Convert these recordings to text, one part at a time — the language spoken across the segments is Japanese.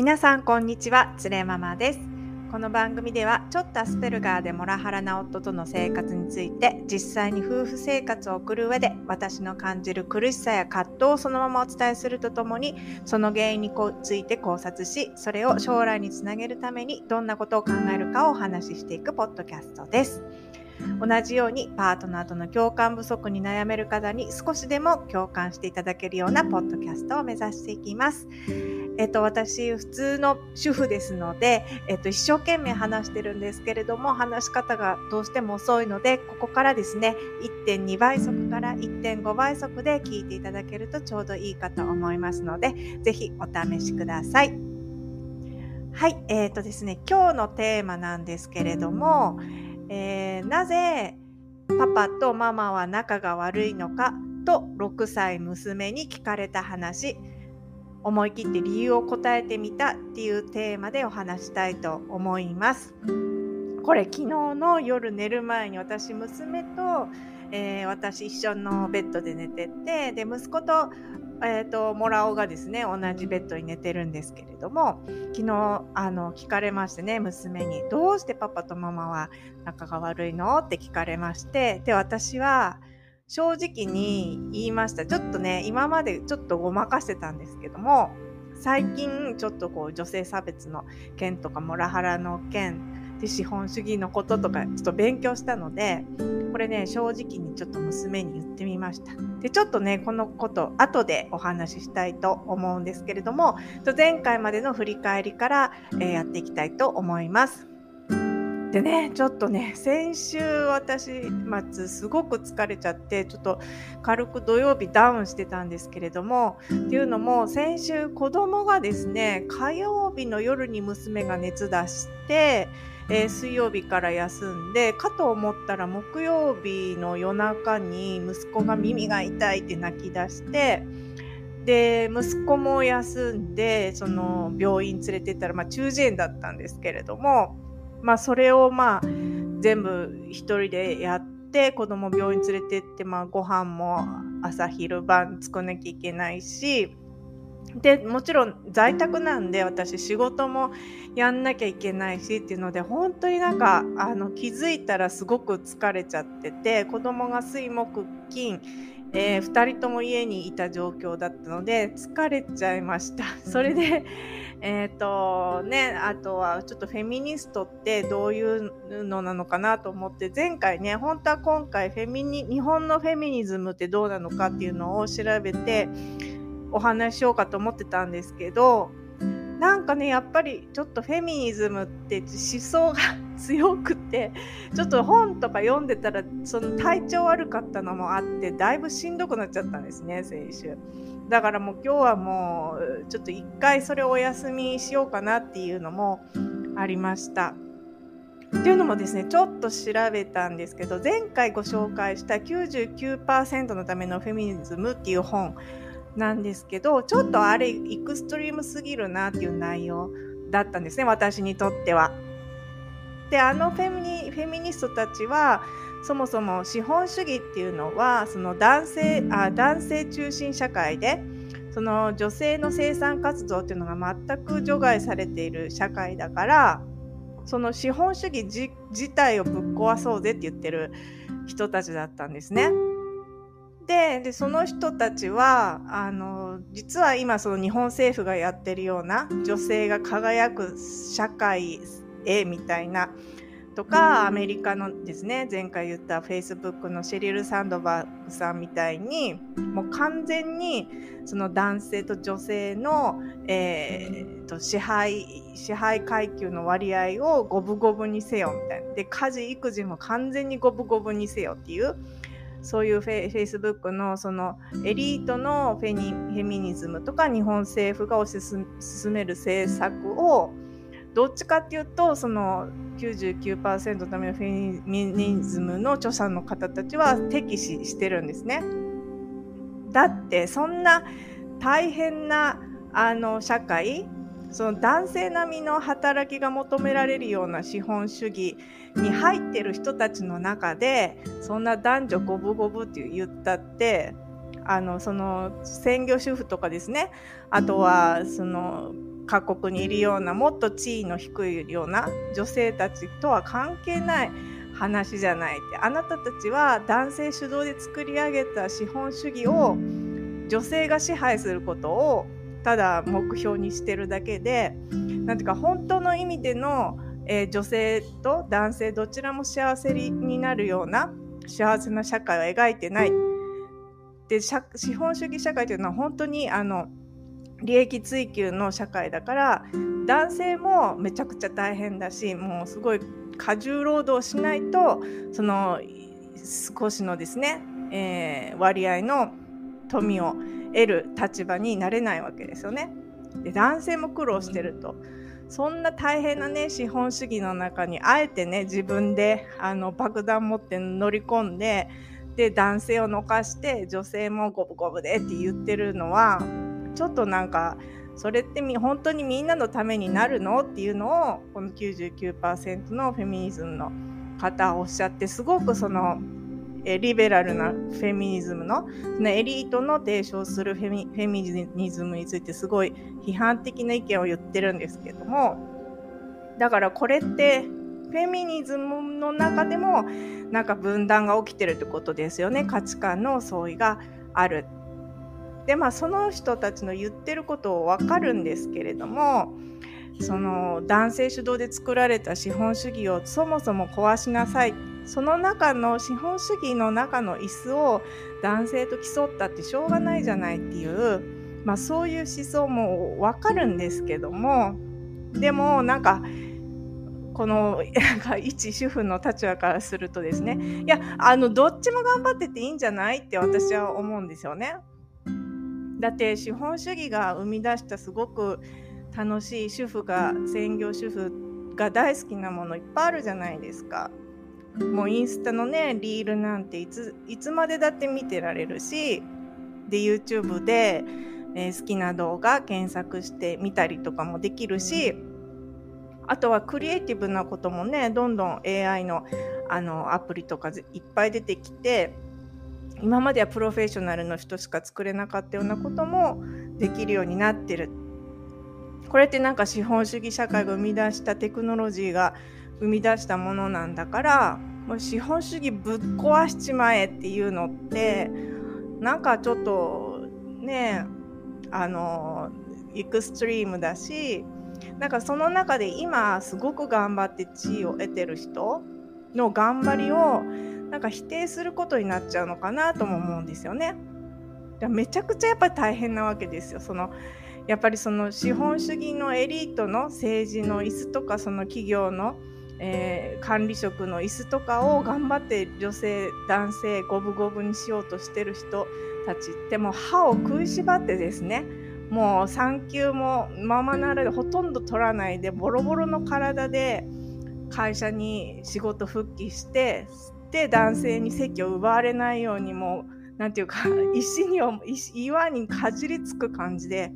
皆さんこんにちはつれママですこの番組ではちょっとアスペルガーでモラハラな夫との生活について実際に夫婦生活を送る上で私の感じる苦しさや葛藤をそのままお伝えするとともにその原因について考察しそれを将来につなげるためにどんなことを考えるかをお話ししていくポッドキャストです。同じようにパートナーとの共感不足に悩める方に少しでも共感していただけるようなポッドキャストを目指していきます。えっと、私、普通の主婦ですので、えっと、一生懸命話してるんですけれども、話し方がどうしても遅いので、ここからですね、1.2倍速から1.5倍速で聞いていただけるとちょうどいいかと思いますので、ぜひお試しください。はい、えっ、ー、とですね、今日のテーマなんですけれども、えー、なぜパパとママは仲が悪いのかと6歳娘に聞かれた話思い切って理由を答えてみたっていうテーマでお話したいと思います。これ昨日の夜寝る前に私娘と、えー、私一緒のベッドで寝ててで息子とえーと、モラオがですね同じベッドに寝てるんですけれども昨日あの聞かれましてね娘に「どうしてパパとママは仲が悪いの?」って聞かれましてで私は正直に言いました。ちょっとね今までちょっとごまかしてたんですけども最近ちょっとこう女性差別の件とかモラハラの件で資本主義のこととかちょっと勉強したのでこれね正直にちょっと娘に言ってみました。でちょっとねこのこと後でお話ししたいと思うんですけれども前回までの振り返りから、えやっていきたいと思いますでねちょっとね先週私末すごく疲れちゃってちょっと軽く土曜日ダウンしてたんですけれどもっていうのも先週子供がですね火曜日の夜に娘が熱出してえー、水曜日から休んでかと思ったら木曜日の夜中に息子が耳が痛いって泣き出してで息子も休んでその病院連れてったら、まあ、中耳炎だったんですけれども、まあ、それをまあ全部一人でやって子供病院連れてって、まあ、ご飯も朝昼晩作らなきゃいけないしでもちろん在宅なんで私仕事もやんなきゃいけないしっていうので本当になんかあの気づいたらすごく疲れちゃってて子供が水木金、えー、2人とも家にいた状況だったので疲れちゃいました。それでえっ、ー、とね、あとはちょっとフェミニストってどういうのなのかなと思って前回ね本当は今回フェミニ日本のフェミニズムってどうなのかっていうのを調べてお話ししようかと思ってたんですけどなんかねやっぱりちょっとフェミニズムって思想が強くてちょっと本とか読んでたらその体調悪かったのもあってだいぶしんどくなっちゃったんですね先週。だからもう今日はもうちょっと一回それをお休みしようかなっていうのもありました。っていうのもですねちょっと調べたんですけど前回ご紹介した99%のためのフェミニズムっていう本なんですけどちょっとあれエクストリームすぎるなっていう内容だったんですね私にとっては。であのフェミフェミニストたちはそもそも資本主義っていうのはその男性あ男性中心社会でその女性の生産活動っていうのが全く除外されている社会だからその資本主義自体をぶっ壊そうぜって言ってる人たちだったんですね。ででその人たちはあの実は今その日本政府がやってるような女性が輝く社会へみたいなとかアメリカのですね前回言ったフェイスブックのシェリル・サンドバーグさんみたいにもう完全にその男性と女性の、えー、と支配支配階級の割合を五分五分にせよみたいな。で家事育児も完全に五分五分にせよっていうそういうフェイスブックのそのエリートのフェニフェミニズムとか日本政府が推し進める政策をどっちかっていうとその99%のためのフェミニズムの著者の方たちは敵視してるんですね。だってそんな大変なあの社会その男性並みの働きが求められるような資本主義に入ってる人たちの中でそんな男女五分五分って言ったってあのその専業主婦とかですね。あとはその各国にいるようなもっと地位の低いような女性たちとは関係ない話じゃないって。あなたたちは男性主導で作り上げた資本主義を女性が支配することをただ目標にしてるだけでなんていうか本当の意味での、えー、女性と男性どちらも幸せになるような幸せな社会を描いてない。で資本主義社会というのは本当にあの利益追求の社会だから男性もめちゃくちゃ大変だしもうすごい過重労働しないとその少しのですね、えー、割合の富を得る立場になれないわけですよね。で男性も苦労してると。そんな大変なね資本主義の中にあえてね自分であの爆弾持って乗り込んでで男性をのかして女性もゴブゴブでって言ってるのはちょっとなんかそれって本当にみんなのためになるの？っていうのをこの99%のフェミニズムの方はおっしゃってすごくそのえリベラルなフェミニズムのそのエリートの提唱するフェミフェミニズムについてすごい批判的な意見を言ってるんですけどもだからこれってフェミニズムの中でもなんか分断が起きてるってことですよね。価値観の相違がある。でまあその人たちの言ってることを分かるんですけれどもその男性主導で作られた資本主義をそもそも壊しなさい。ってその中の資本主義の中の椅子を男性と競ったってしょうがないじゃないっていう、まあ、そういう思想も分かるんですけどもでもなんかこのなんか一主婦の立場からするとですねいやあのどっちも頑張ってていいんじゃないって私は思うんですよね。だって資本主義が生み出したすごく楽しい主婦が専業主婦が大好きなものいっぱいあるじゃないですか。もうインスタのねリールなんていついつまでだって見てられるしで YouTube で、えー、好きな動画検索して見たりとかもできるしあとはクリエイティブなこともねどんどん AI のあのアプリとかいっぱい出てきて今まではプロフェッショナルの人しか作れなかったようなこともできるようになってる。これってなんか資本主義社会が生み出したテクノロジーが生み出したものなんだからもう資本主義ぶっ壊しちまえっていうのってなんかちょっとねあのエクストリームだしなんかその中で今すごく頑張って地位を得てる人の頑張りをなんか否定することになっちゃうのかなとも思うんですよね。めちゃくちゃやっぱり大変なわけですよ。そのやっぱりその資本主義のエリートの政治の椅子とかその企業の、えー、管理職の椅子とかを頑張って女性男性五分五分にしようとしてる人たちってもう歯を食いしばってですねもう産休もままならでほとんど取らないでボロボロの体で会社に仕事復帰してで男性に席を奪われないようにもうなんていうか石に岩にかじりつく感じで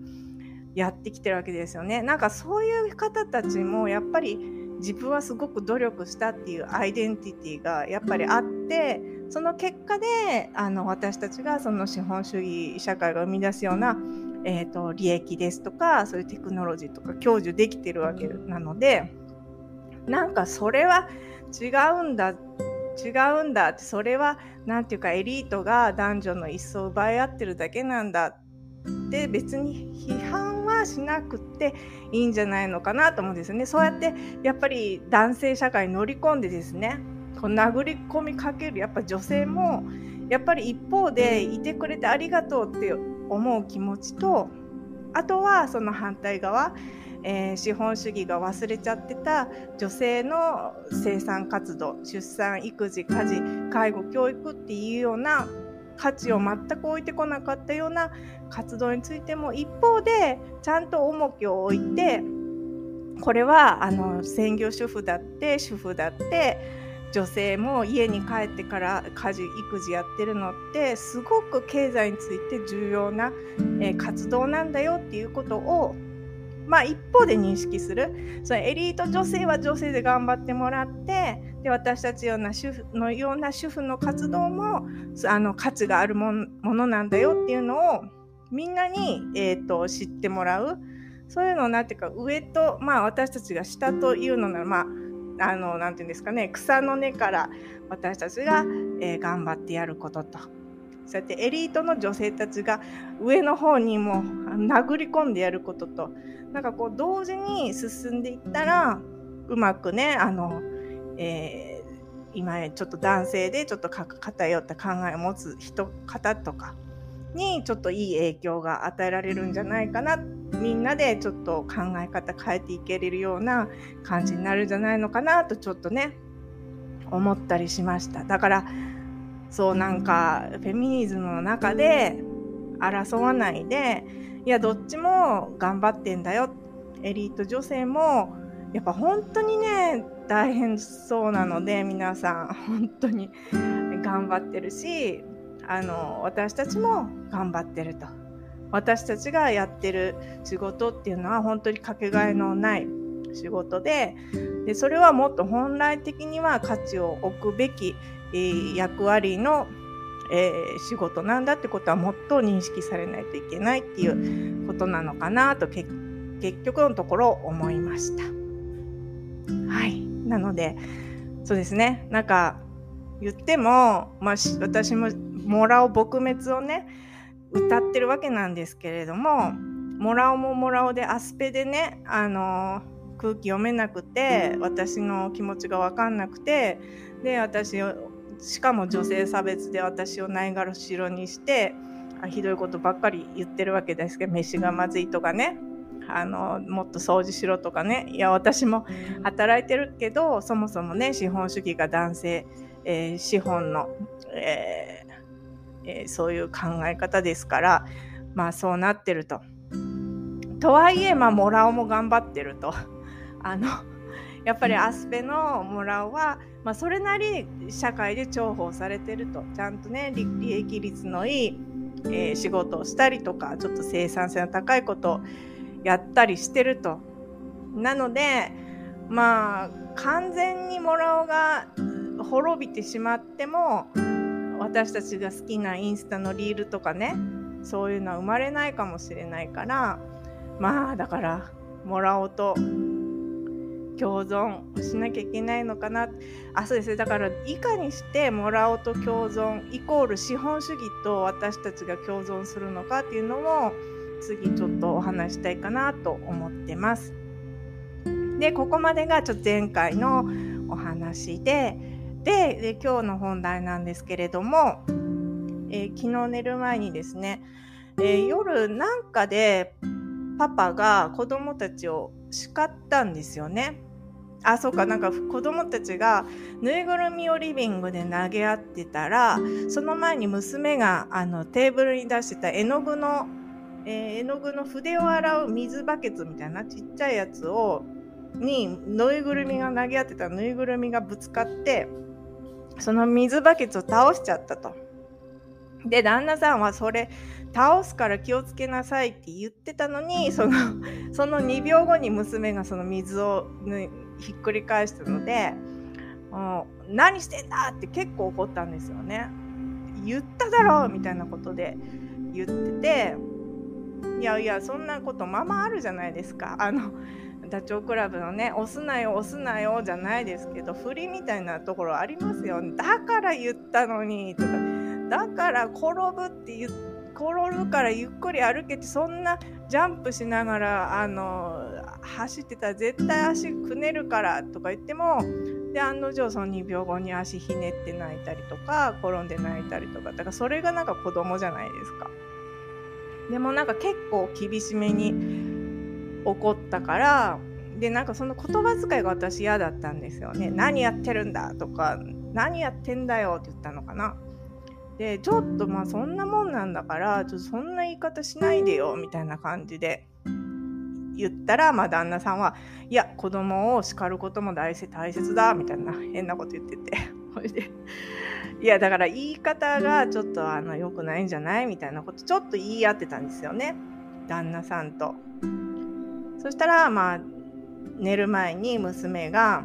やってきてるわけですよね。なんかそういう方たちもやっぱり自分はすごく努力したっていうアイデンティティがやっぱりあってその結果であの私たちがその資本主義社会が生み出すような、えーと、利益ですとかそういうテクノロジーとか享受できてるわけなのでなんかそれは違うんだ違うんだってそれは何て言うかエリートが男女の一層奪い合ってるだけなんだって別に批判しなくていいんじゃないのかなと思うんですね。そうやってやっぱり男性社会に乗り込んでですねこう殴り込みかけるやっぱ女性もやっぱり一方でいてくれてありがとうって思う気持ちとあとはその反対側えー、資本主義が忘れちゃってた女性の生産活動出産育児家事介護教育っていうような価値を全く置いてこなかったような活動についても一方でちゃんと重きを置いてこれはあの専業主婦だって主婦だって女性も家に帰ってから家事育児やってるのってすごく経済について重要な、えー、活動なんだよっていうことをまあ、一方で認識する。そのエリート女性は女性で頑張ってもらってで私たちような主婦のような主婦の活動もあの価値があるものなんだよっていうのをみんなに、えーと、知ってもらう。そういうのをなんていうか上とまあ私たちが下というのならまああのなんていうんですかね草の根から私たちが、えー、頑張ってやることと。そうやってエリートの女性たちが上の方にも殴り込んでやることと。なんかこう同時に進んでいったらうまくねあの、えー、今ちょっと男性でちょっと偏った考えを持つ人方とかにちょっといい影響が与えられるんじゃないかなみんなでちょっと考え方変えていけれるような感じになるんじゃないのかなとちょっとね思ったりしました。だからそうなんかフェミニズムの中で争わないでいやどっちも頑張ってんだよ。エリート女性もやっぱ本当にね大変そうなので皆さん本当に頑張ってるしあの私たちも頑張ってると私たちがやってる仕事っていうのは本当にかけがえのない仕事ででそれはもっと本来的には価値を置くべき、えー、役割の、えー、仕事なんだってことはもっと認識されないといけないっていうことなのかなと結局のところ思いました。はい。なので、そうですね。なんか言っても、まあ、私もモラオ撲滅をね歌ってるわけなんですけれどもモラオもモラオでアスペでねあの空気読めなくて私の気持ちが分かんなくてで私しかも女性差別で私をないがらしろにしてひどいことばっかり言ってるわけですけど飯がまずいとかねあのもっと掃除しろとかねいや私も働いてるけどそもそもね資本主義が男性、えー、資本の、えーえー、そういう考え方ですからまあそうなってると。とはいえまあモラオも頑張ってると。あのやっぱりアスペのモラオは、まあ、それなり社会で重宝されてるとちゃんとね利益率のいい、えー、仕事をしたりとかちょっと生産性の高いことをやったりしてると。なのでまあ完全にモラオが滅びてしまっても私たちが好きなインスタのリールとかねそういうのは生まれないかもしれないからまあだからもらおうと共存しなきゃいけないのかなあそうですねだからいかにしてもらおうと共存イコール資本主義と私たちが共存するのかっていうのも次ちょっとお話したいかなと思ってます。でここまでがちょっと前回のお話ででで今日の本題なんですけれども、えー、昨日寝る前にですね、えー、夜なんかでパパが子供たちを叱ったんですよね。あそうかなんか子供たちがぬいぐるみをリビングで投げ合ってたらその前に娘があのテーブルに出してた絵の具の、えー、絵の具の筆を洗う水バケツみたいなちっちゃいやつをにぬいぐるみが投げ合ってたぬいぐるみがぶつかってその水バケツを倒しちゃったと。で、旦那さんはそれ倒すから気をつけなさいって言ってたのに、そのその2秒後に娘がその水をひっくり返したので、何してんだって結構怒ったんですよね。言っただろうみたいなことで言ってて、いやいや、そんなことままあるじゃないですか。あのダチョウ倶楽部のね押すなよ押すなよじゃないですけど振りみたいなところありますよだから言ったのにとかだから転ぶって言転ぶからゆっくり歩けてそんなジャンプしながらあの走ってたら絶対足くねるからとか言ってもで案の定その2秒後に足ひねって泣いたりとか転んで泣いたりとかだからそれがなんか子供じゃないですか。でもなんか結構厳しめに怒ったからでなんかその言葉遣いが私嫌だったんですよね。何やってるんだとか何やってんだよって言ったのかな。でちょっとまあそんなもんなんだからちょっとそんな言い方しないでよみたいな感じで言ったら、まあ、旦那さんはいや子供を叱ることも大切だみたいな変なこと言ってて。いでいやだから言い方がちょっとあの良くないんじゃない？みたいなことちょっと言い合ってたんですよね旦那さんと。そしたらまあ寝る前に娘が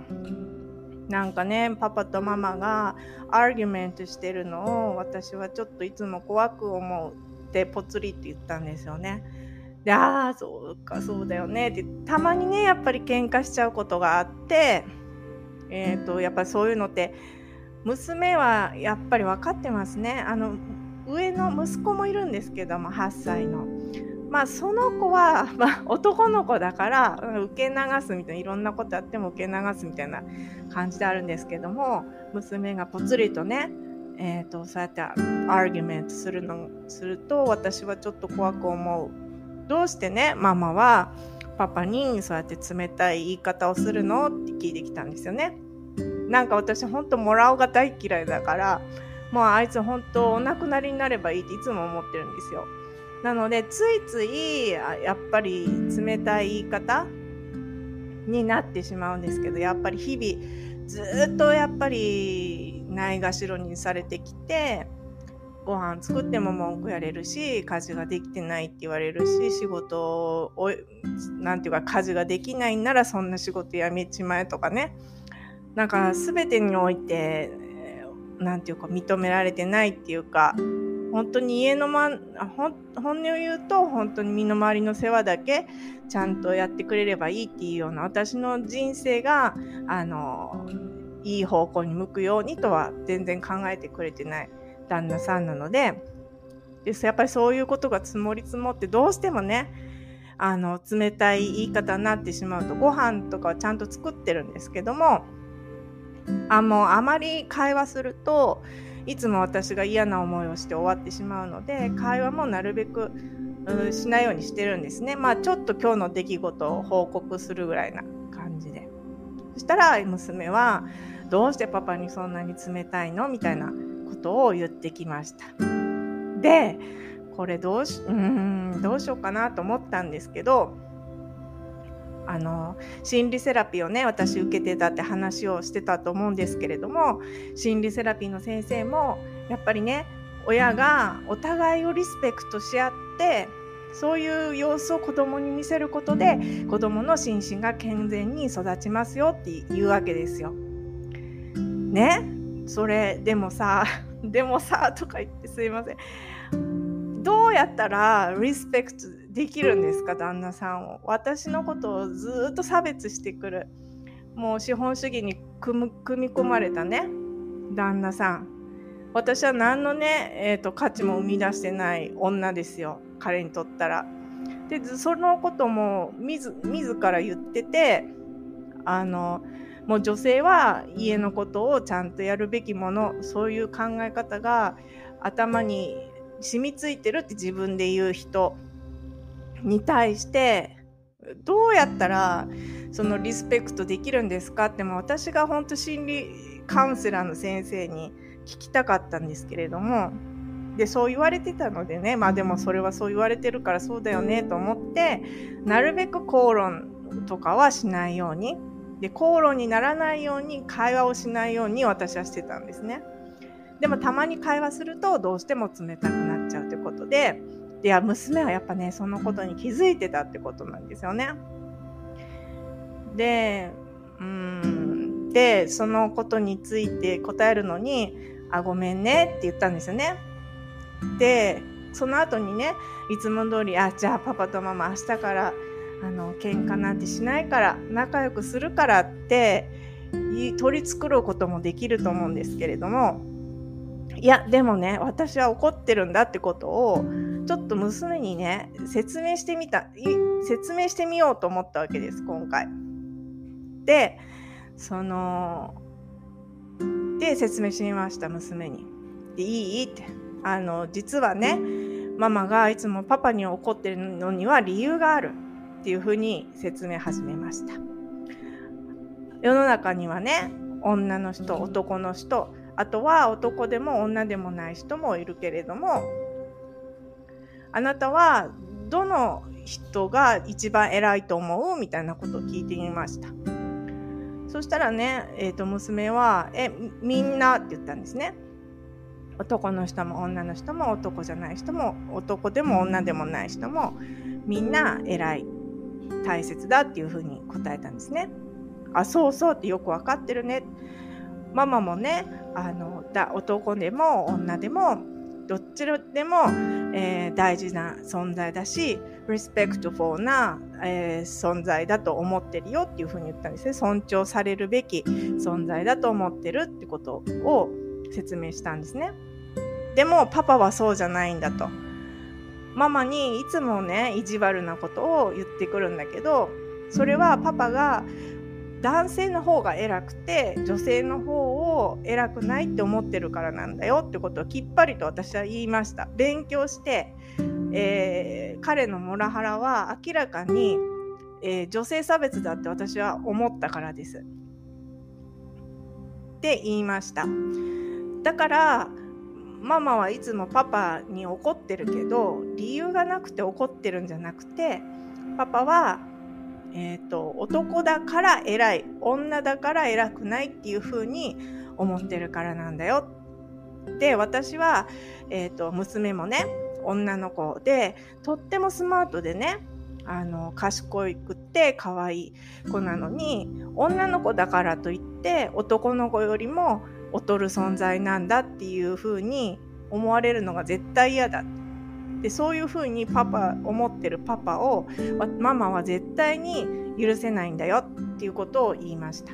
なんかねパパとママがアーギュメントしてるのを私はちょっといつも怖く思うってぽつりって言ったんですよね。でああそうかそうだよねってたまにねやっぱり喧嘩しちゃうことがあってえっ、ー、とやっぱそういうのって娘はやっぱり分かってますね。あの上の息子もいるんですけども8歳の。まあその子は、まあ、男の子だから受け流すみたいないろんなことやっても受け流すみたいな感じであるんですけども娘がぽつりとねえーと、そうやってアーギュメントするのすると私はちょっと怖く思う。どうしてねママはパパにそうやって冷たい言い方をするの？って聞いてきたんですよね。なんか私ほんともらおうが大嫌いだからもうあいつ本当お亡くなりになればいいっていつも思ってるんですよ。なのでついついやっぱり冷たい言い方になってしまうんですけどやっぱり日々ずっとやっぱりないがしろにされてきてご飯作っても文句言われるし家事ができてないって言われるし仕事を何て言うか家事ができないんならそんな仕事やめちまえとかね。なんか全てにおいて何て言うか認められてないっていうか本当に家のま本音を言うと本当に身の回りの世話だけちゃんとやってくれればいいっていうような私の人生があのいい方向に向くようにとは全然考えてくれてない旦那さんなのででやっぱりそういうことが積もり積もってどうしてもねあの冷たい言い方になってしまうとご飯とかはちゃんと作ってるんですけどもあもうあまり会話するといつも私が嫌な思いをして終わってしまうので会話もなるべくしないようにしてるんですね。まあちょっと今日の出来事を報告するぐらいな感じで。そしたら娘は「どうしてパパにそんなに冷たいの?」みたいなことを言ってきました。でこれどうしうんどうしようかなと思ったんですけどあの心理セラピーをね私受けてたって話をしてたと思うんですけれども心理セラピーの先生もやっぱりね親がお互いをリスペクトし合ってそういう様子を子供に見せることで子供の心身が健全に育ちますよっていうわけですよ。ね？それでもさ でもさとか言ってすいません。どうやったらリスペクできるんですか旦那さんを。私のことをずっと差別してくる。もう資本主義に組み込まれたね旦那さん。私は何のね、えーと、価値も生み出してない女ですよ。彼にとったら。でそのことも自ら言っててあのもう女性は家のことをちゃんとやるべきものそういう考え方が頭に染みついてるって自分で言う人に対してどうやったらそのリスペクトできるんですか？っても私が本当心理カウンセラーの先生に聞きたかったんですけれどもでそう言われてたのでねまあでもそれはそう言われてるからそうだよねと思ってなるべく口論とかはしないようにで口論にならないように会話をしないように私はしてたんですね。でもたまに会話するとどうしても冷たくなっちゃうってことででや娘はやっぱねそのことに気づいてたってことなんですよね。でうんでそのことについて答えるのに「あごめんね」って言ったんですよね。でその後にねいつも通り「あじゃあパパとママ明日からあの喧嘩なんてしないから仲良くするから」って取り繕うこともできると思うんですけれどもいやでもね私は怒ってるんだってことをちょっと娘にね説明してみた説明してみようと思ったわけです今回。でそので説明してみました娘に。でいい？ってあの実はねママがいつもパパに怒ってるのには理由があるっていうふうに説明始めました。世の中にはね女の人男の人あとは男でも女でもない人もいるけれどもあなたはどの人が一番偉いと思うみたいなことを聞いてみました。そしたらね、えー、と娘は、え、みんなって言ったんですね。男の人も女の人も男じゃない人も男でも女でもない人もみんな偉い大切だっていうふうに答えたんですね。あそうそうってよく分かってるね。ママもねあのだ男でも女でもどっちでもえー、大事な存在だし respectful な、えー、存在だと思ってるよっていうふうに言ったんですね。尊重されるべき存在だと思ってるってことを説明したんですね。でもパパはそうじゃないんだと。ママにいつもね意地悪なことを言ってくるんだけどそれはパパが男性の方が偉くて女性の方を偉くないって思ってるからなんだよってことをきっぱりと私は言いました。勉強して、えー、彼のモラハラは明らかに、えー、女性差別だって私は思ったからです。って言いました。だからママはいつもパパに怒ってるけど理由がなくて怒ってるんじゃなくてパパはえーと、男だから偉い女だから偉くないっていう風に思ってるからなんだよ。で私は、えーと、娘もね女の子でとってもスマートでねあの賢いくって可愛い子なのに女の子だからといって男の子よりも劣る存在なんだっていう風に思われるのが絶対嫌だって。でそういうふうにパパ思ってるパパをママは絶対に許せないんだよっていうことを言いました。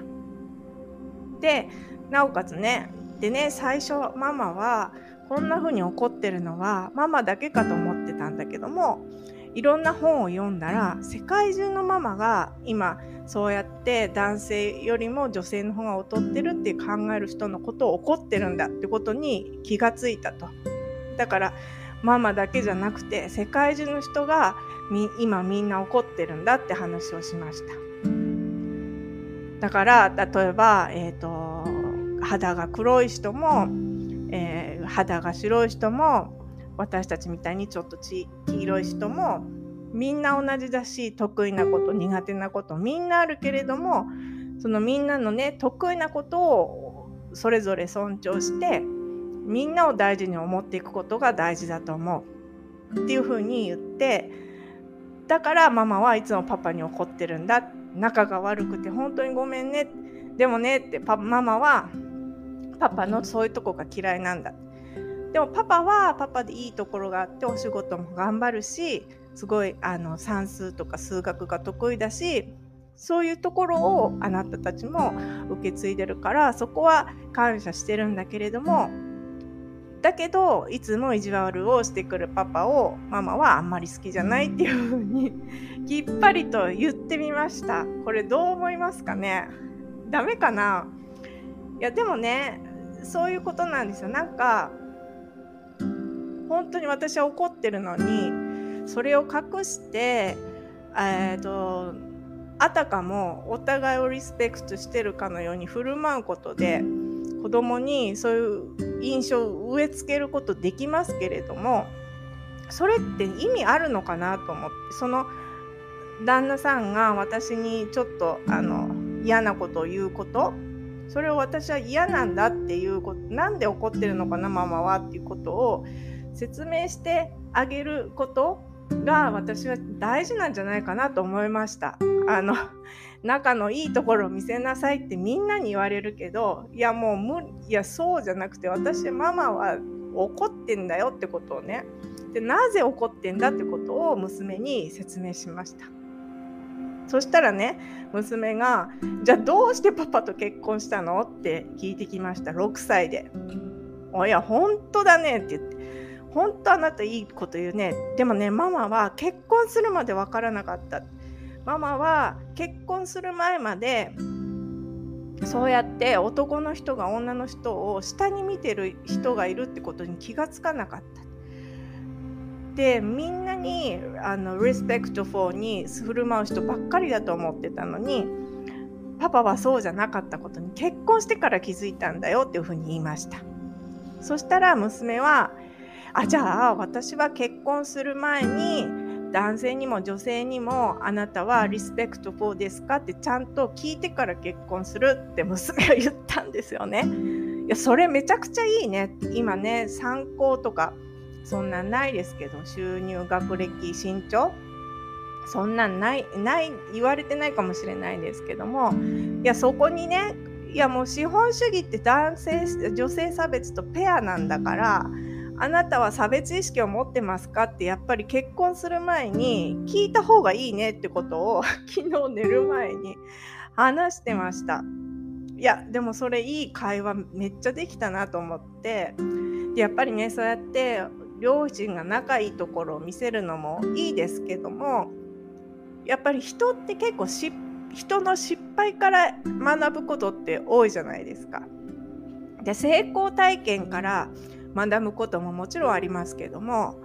でなおかつねでね最初ママはこんな風に怒ってるのはママだけかと思ってたんだけどもいろんな本を読んだら世界中のママが今そうやって男性よりも女性の方が劣ってるって考える人のことを怒ってるんだってことに気がついたと。だからママだけじゃなくて世界中の人が今みんな怒ってるんだって話をしました。だから例えば、えーと、肌が黒い人も、えー、肌が白い人も私たちみたいにちょっと黄色い人もみんな同じだし得意なこと苦手なことみんなあるけれどもそのみんなのね得意なことをそれぞれ尊重してみんなを大事に思っていくことが大事だと思う。っていうふうに言ってだからママはいつもパパに怒ってるんだ。仲が悪くて本当にごめんね。でもねってパママはパパのそういうとこが嫌いなんだ。でもパパはパパでいいところがあってお仕事も頑張るしすごいあの算数とか数学が得意だしそういうところをあなたたちも受け継いでるからそこは感謝してるんだけれどもだけどいつも意地悪をしてくるパパをママはあんまり好きじゃないっていう風にきっぱりと言ってみました。これどう思いますかね？ダメかな？いやでもねそういうことなんですよ。なんか本当に私は怒ってるのにそれを隠してえっ、ー、とあたかもお互いをリスペクトしてるかのように振る舞うことで子供にそういう印象を植え付けることできますけれどもそれって意味あるのかなと思ってその旦那さんが私にちょっとあの嫌なことを言うことそれを私は嫌なんだっていうことなんで怒ってるのかなママはっていうことを説明してあげることが私は大事なんじゃないかなと思いました。あの仲のいいところを見せなさいってみんなに言われるけどいやもう無いやそうじゃなくて私ママは怒ってんだよってことをね。でなぜ怒ってんだってことを娘に説明しました。そしたらね娘が「じゃあどうしてパパと結婚したの?」って聞いてきました。6歳で「おや本当だね」って言って「本当あなたいいこと言うね」でもねママは結婚するまで分からなかった。ママは結婚する前までそうやって男の人が女の人を下に見てる人がいるってことに気がつかなかった。でみんなにあの respectful に振る舞う人ばっかりだと思ってたのにパパはそうじゃなかったことに結婚してから気づいたんだよっていうふうに言いましたそしたら娘はあじゃあ私は結婚する前に男性にも女性にもあなたは respectful ですかってちゃんと聞いてから結婚するって娘が言ったんですよね。いやそれめちゃくちゃいいね。今ね参考とかそんなんないですけど収入学歴身長。そんなんないない言われてないかもしれないですけども。いやそこにねいやもう資本主義って男性女性差別とペアなんだからあなたは差別意識を持ってますかってやっぱり結婚する前に聞いた方がいいねってことを 昨日寝る前に話してました。いやでもそれいい会話めっちゃできたなと思ってやっぱりねそうやって両親が仲いいところを見せるのもいいですけどもやっぱり人って結構人の失敗から学ぶことって多いじゃないですか。で成功体験から学ぶことももちろんありますけども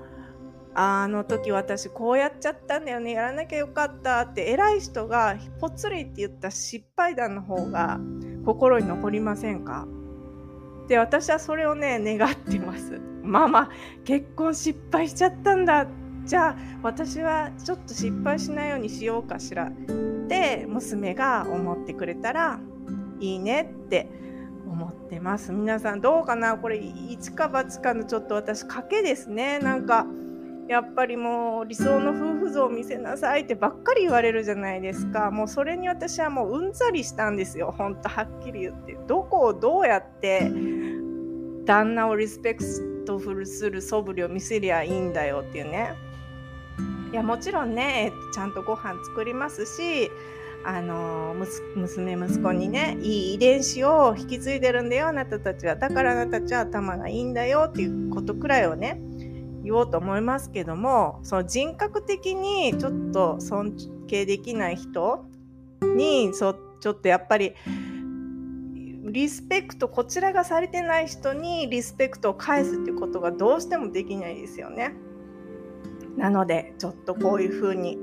あの時私こうやっちゃったんだよねやらなきゃよかったって偉い人がぽつりって言った失敗談の方が心に残りませんか？で私はそれをね願ってます。ママ結婚失敗しちゃったんだ。じゃあ私はちょっと失敗しないようにしようかしら。って娘が思ってくれたらいいねって思ってます。皆さんどうかな？これ一か八かのちょっと私賭けですね。なんかやっぱりもう理想の夫婦像を見せなさいってばっかり言われるじゃないですか。もうそれに私はもううんざりしたんですよ。ほんとはっきり言って。どこをどうやって旦那をリスペクトフルする素振りを見せりゃいいんだよっていうね。いやもちろんねちゃんとご飯作りますしあの娘息子にねいい遺伝子を引き継いでるんだよあなたたちはだからあなたたちは頭がいいんだよっていうことくらいをね言おうと思いますけどもその人格的にちょっと尊敬できない人にそちょっとやっぱりリスペクトこちらがされてない人にリスペクトを返すっていうことがどうしてもできないですよね。なのでちょっとこういうふうに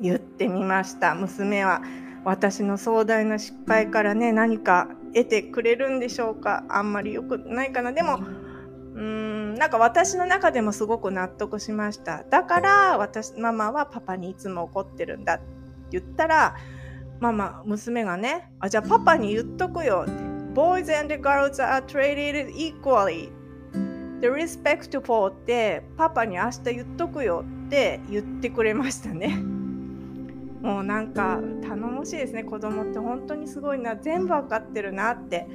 言ってみました。娘は私の壮大な失敗からね何か得てくれるんでしょうか？あんまり良くないかな。でもうーんなんか私の中でもすごく納得しました。だから私ママはパパにいつも怒ってるんだって言ったらママ娘がねあじゃあパパに言っとくよ。って Boys and girls are treated equally. The respectful ってパパに明日言っとくよって言ってくれましたね。もうなんか頼もしいですね。子供って本当にすごいな。全部わかってるなって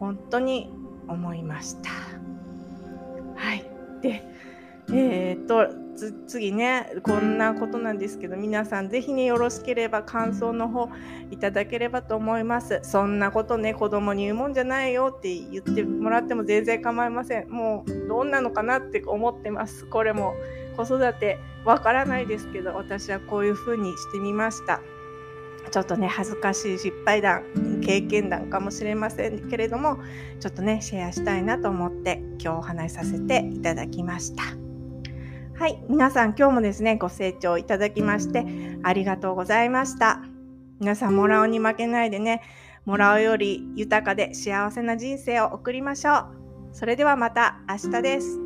本当に思いました。はい。で、えー、っと次ねこんなことなんですけど皆さんぜひねよろしければ感想の方いただければと思います。そんなことね子供に言うもんじゃないよって言ってもらっても全然構いません。もうどんなのかなって思ってます。これも子育てわからないですけど私はこういう風にしてみましたちょっとね恥ずかしい失敗談経験談かもしれませんけれどもちょっとねシェアしたいなと思って今日お話しさせていただきました。はい。皆さん今日もですね、ご清聴いただきましてありがとうございました。皆さん、もらおうに負けないでね、もらうより豊かで幸せな人生を送りましょう。それではまた明日です。